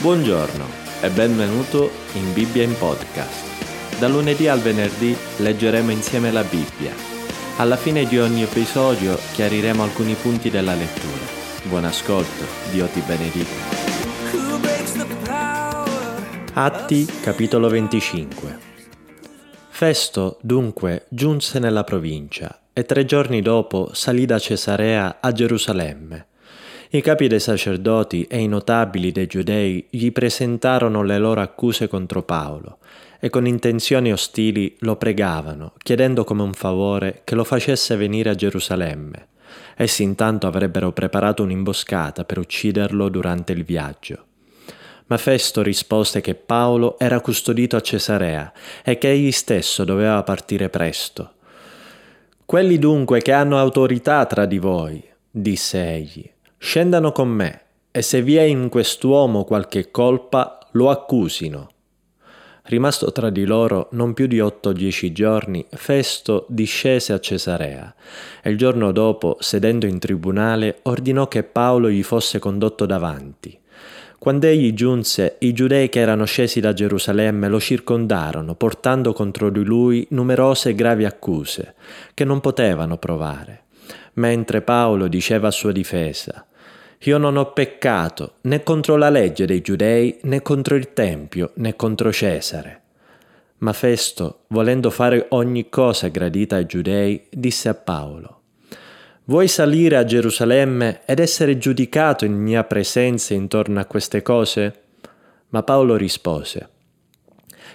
Buongiorno e benvenuto in Bibbia in podcast. Da lunedì al venerdì leggeremo insieme la Bibbia. Alla fine di ogni episodio chiariremo alcuni punti della lettura. Buon ascolto, Dio ti benedica. Atti capitolo 25 Festo dunque giunse nella provincia e tre giorni dopo salì da Cesarea a Gerusalemme i capi dei sacerdoti e i notabili dei giudei gli presentarono le loro accuse contro Paolo e con intenzioni ostili lo pregavano, chiedendo come un favore che lo facesse venire a Gerusalemme. Essi intanto avrebbero preparato un'imboscata per ucciderlo durante il viaggio. Ma Festo rispose che Paolo era custodito a Cesarea e che egli stesso doveva partire presto. Quelli dunque che hanno autorità tra di voi, disse egli, Scendano con me, e se vi è in quest'uomo qualche colpa, lo accusino. Rimasto tra di loro non più di otto o dieci giorni, Festo discese a Cesarea e il giorno dopo, sedendo in tribunale, ordinò che Paolo gli fosse condotto davanti. Quando egli giunse, i giudei che erano scesi da Gerusalemme lo circondarono, portando contro di lui numerose e gravi accuse, che non potevano provare. Mentre Paolo diceva a sua difesa, io non ho peccato né contro la legge dei giudei, né contro il Tempio, né contro Cesare. Ma Festo, volendo fare ogni cosa gradita ai giudei, disse a Paolo, Vuoi salire a Gerusalemme ed essere giudicato in mia presenza intorno a queste cose? Ma Paolo rispose,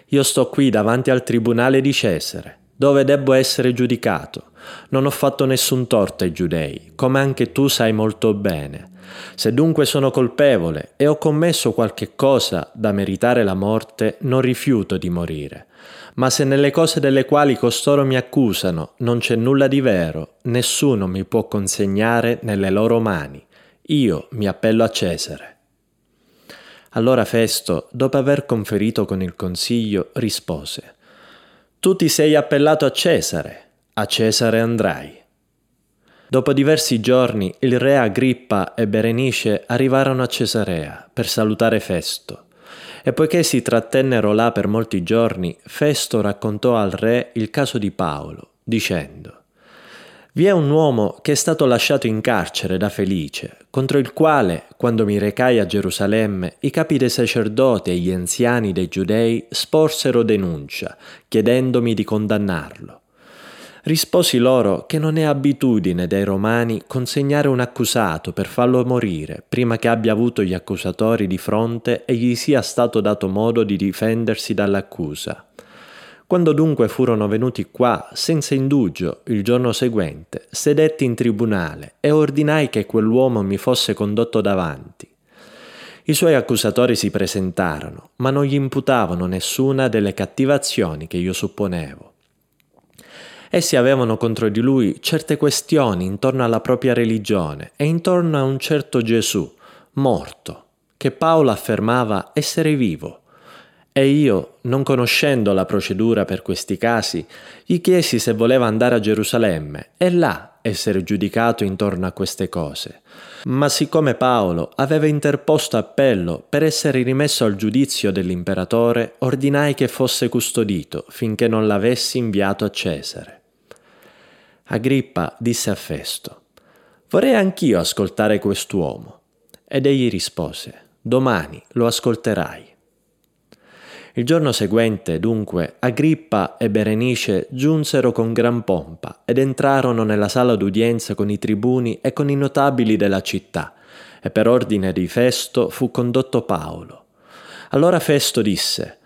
Io sto qui davanti al tribunale di Cesare, dove debbo essere giudicato. Non ho fatto nessun torto ai giudei, come anche tu sai molto bene. Se dunque sono colpevole e ho commesso qualche cosa da meritare la morte, non rifiuto di morire. Ma se nelle cose delle quali costoro mi accusano non c'è nulla di vero, nessuno mi può consegnare nelle loro mani. Io mi appello a Cesare. Allora Festo, dopo aver conferito con il consiglio, rispose Tu ti sei appellato a Cesare, a Cesare andrai. Dopo diversi giorni il re Agrippa e Berenice arrivarono a Cesarea per salutare Festo. E poiché si trattennero là per molti giorni, Festo raccontò al re il caso di Paolo, dicendo Vi è un uomo che è stato lasciato in carcere da Felice, contro il quale, quando mi recai a Gerusalemme, i capi dei sacerdoti e gli anziani dei giudei sporsero denuncia, chiedendomi di condannarlo. Risposi loro che non è abitudine dei romani consegnare un accusato per farlo morire prima che abbia avuto gli accusatori di fronte e gli sia stato dato modo di difendersi dall'accusa. Quando dunque furono venuti qua, senza indugio, il giorno seguente, sedetti in tribunale e ordinai che quell'uomo mi fosse condotto davanti. I suoi accusatori si presentarono, ma non gli imputavano nessuna delle cattivazioni che io supponevo. Essi avevano contro di lui certe questioni intorno alla propria religione e intorno a un certo Gesù, morto, che Paolo affermava essere vivo. E io, non conoscendo la procedura per questi casi, gli chiesi se voleva andare a Gerusalemme e là essere giudicato intorno a queste cose. Ma siccome Paolo aveva interposto appello per essere rimesso al giudizio dell'imperatore, ordinai che fosse custodito finché non l'avessi inviato a Cesare. Agrippa disse a Festo, Vorrei anch'io ascoltare quest'uomo. Ed egli rispose, Domani lo ascolterai. Il giorno seguente, dunque, Agrippa e Berenice giunsero con gran pompa ed entrarono nella sala d'udienza con i tribuni e con i notabili della città, e per ordine di Festo fu condotto Paolo. Allora Festo disse,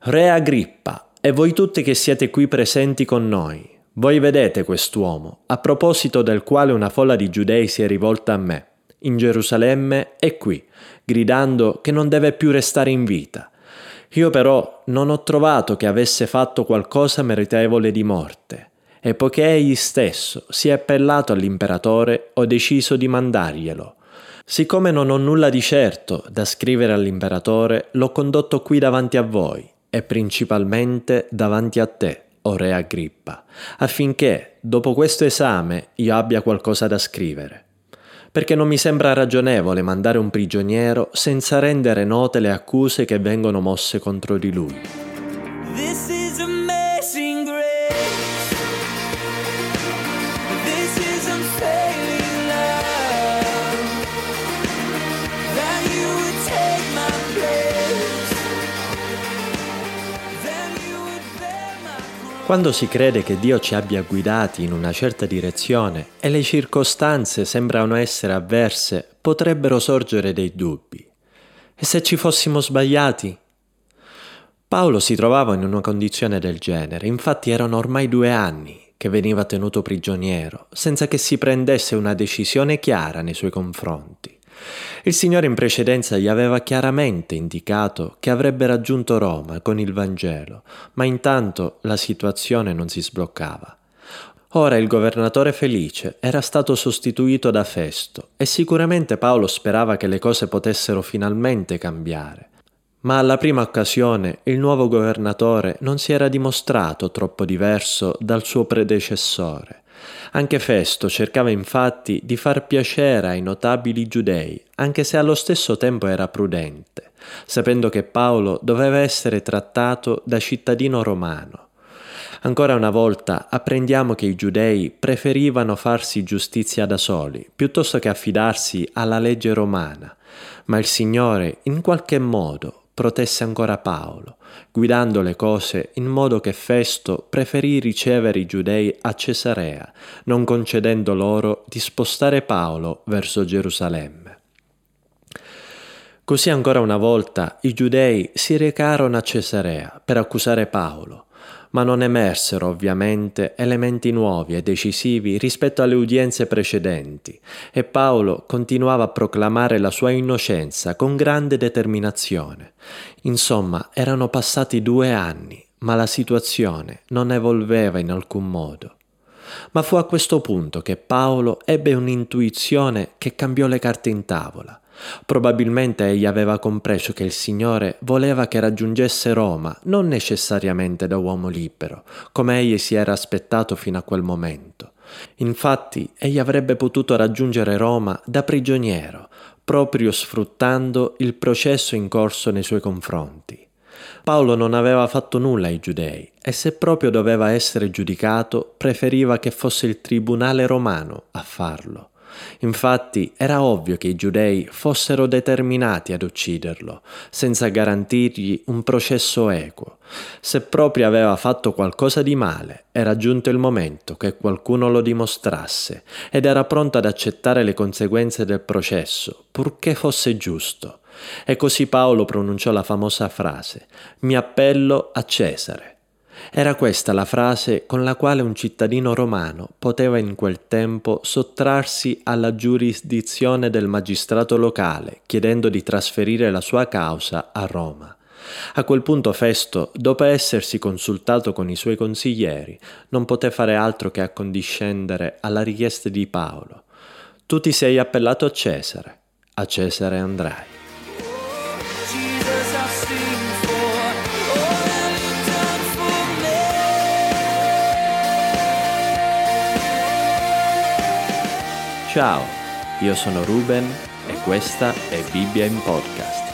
Re Agrippa, e voi tutti che siete qui presenti con noi, voi vedete quest'uomo, a proposito del quale una folla di giudei si è rivolta a me, in Gerusalemme e qui, gridando che non deve più restare in vita. Io però non ho trovato che avesse fatto qualcosa meritevole di morte, e poiché egli stesso si è appellato all'imperatore, ho deciso di mandarglielo. Siccome non ho nulla di certo da scrivere all'imperatore, l'ho condotto qui davanti a voi, e principalmente davanti a te o re Agrippa, affinché, dopo questo esame, io abbia qualcosa da scrivere. perché non mi sembra ragionevole mandare un prigioniero senza rendere note le accuse che vengono mosse contro di lui. Quando si crede che Dio ci abbia guidati in una certa direzione e le circostanze sembrano essere avverse, potrebbero sorgere dei dubbi. E se ci fossimo sbagliati? Paolo si trovava in una condizione del genere, infatti erano ormai due anni che veniva tenuto prigioniero, senza che si prendesse una decisione chiara nei suoi confronti. Il Signore in precedenza gli aveva chiaramente indicato che avrebbe raggiunto Roma con il Vangelo, ma intanto la situazione non si sbloccava. Ora il governatore Felice era stato sostituito da Festo e sicuramente Paolo sperava che le cose potessero finalmente cambiare. Ma alla prima occasione il nuovo governatore non si era dimostrato troppo diverso dal suo predecessore anche Festo cercava infatti di far piacere ai notabili giudei, anche se allo stesso tempo era prudente, sapendo che Paolo doveva essere trattato da cittadino romano. Ancora una volta apprendiamo che i giudei preferivano farsi giustizia da soli, piuttosto che affidarsi alla legge romana, ma il Signore in qualche modo protesse ancora Paolo, guidando le cose in modo che Festo preferì ricevere i giudei a Cesarea, non concedendo loro di spostare Paolo verso Gerusalemme. Così ancora una volta i giudei si recarono a Cesarea per accusare Paolo, ma non emersero ovviamente elementi nuovi e decisivi rispetto alle udienze precedenti, e Paolo continuava a proclamare la sua innocenza con grande determinazione. Insomma, erano passati due anni, ma la situazione non evolveva in alcun modo. Ma fu a questo punto che Paolo ebbe un'intuizione che cambiò le carte in tavola. Probabilmente egli aveva compreso che il Signore voleva che raggiungesse Roma non necessariamente da uomo libero, come egli si era aspettato fino a quel momento. Infatti, egli avrebbe potuto raggiungere Roma da prigioniero, proprio sfruttando il processo in corso nei suoi confronti. Paolo non aveva fatto nulla ai giudei e se proprio doveva essere giudicato, preferiva che fosse il tribunale romano a farlo. Infatti era ovvio che i giudei fossero determinati ad ucciderlo, senza garantirgli un processo equo. Se proprio aveva fatto qualcosa di male, era giunto il momento che qualcuno lo dimostrasse ed era pronto ad accettare le conseguenze del processo, purché fosse giusto. E così Paolo pronunciò la famosa frase Mi appello a Cesare. Era questa la frase con la quale un cittadino romano poteva in quel tempo sottrarsi alla giurisdizione del magistrato locale, chiedendo di trasferire la sua causa a Roma. A quel punto Festo, dopo essersi consultato con i suoi consiglieri, non poté fare altro che accondiscendere alla richiesta di Paolo. Tu ti sei appellato a Cesare, a Cesare andrai. Ciao, io sono Ruben e questa è Bibbia in Podcast.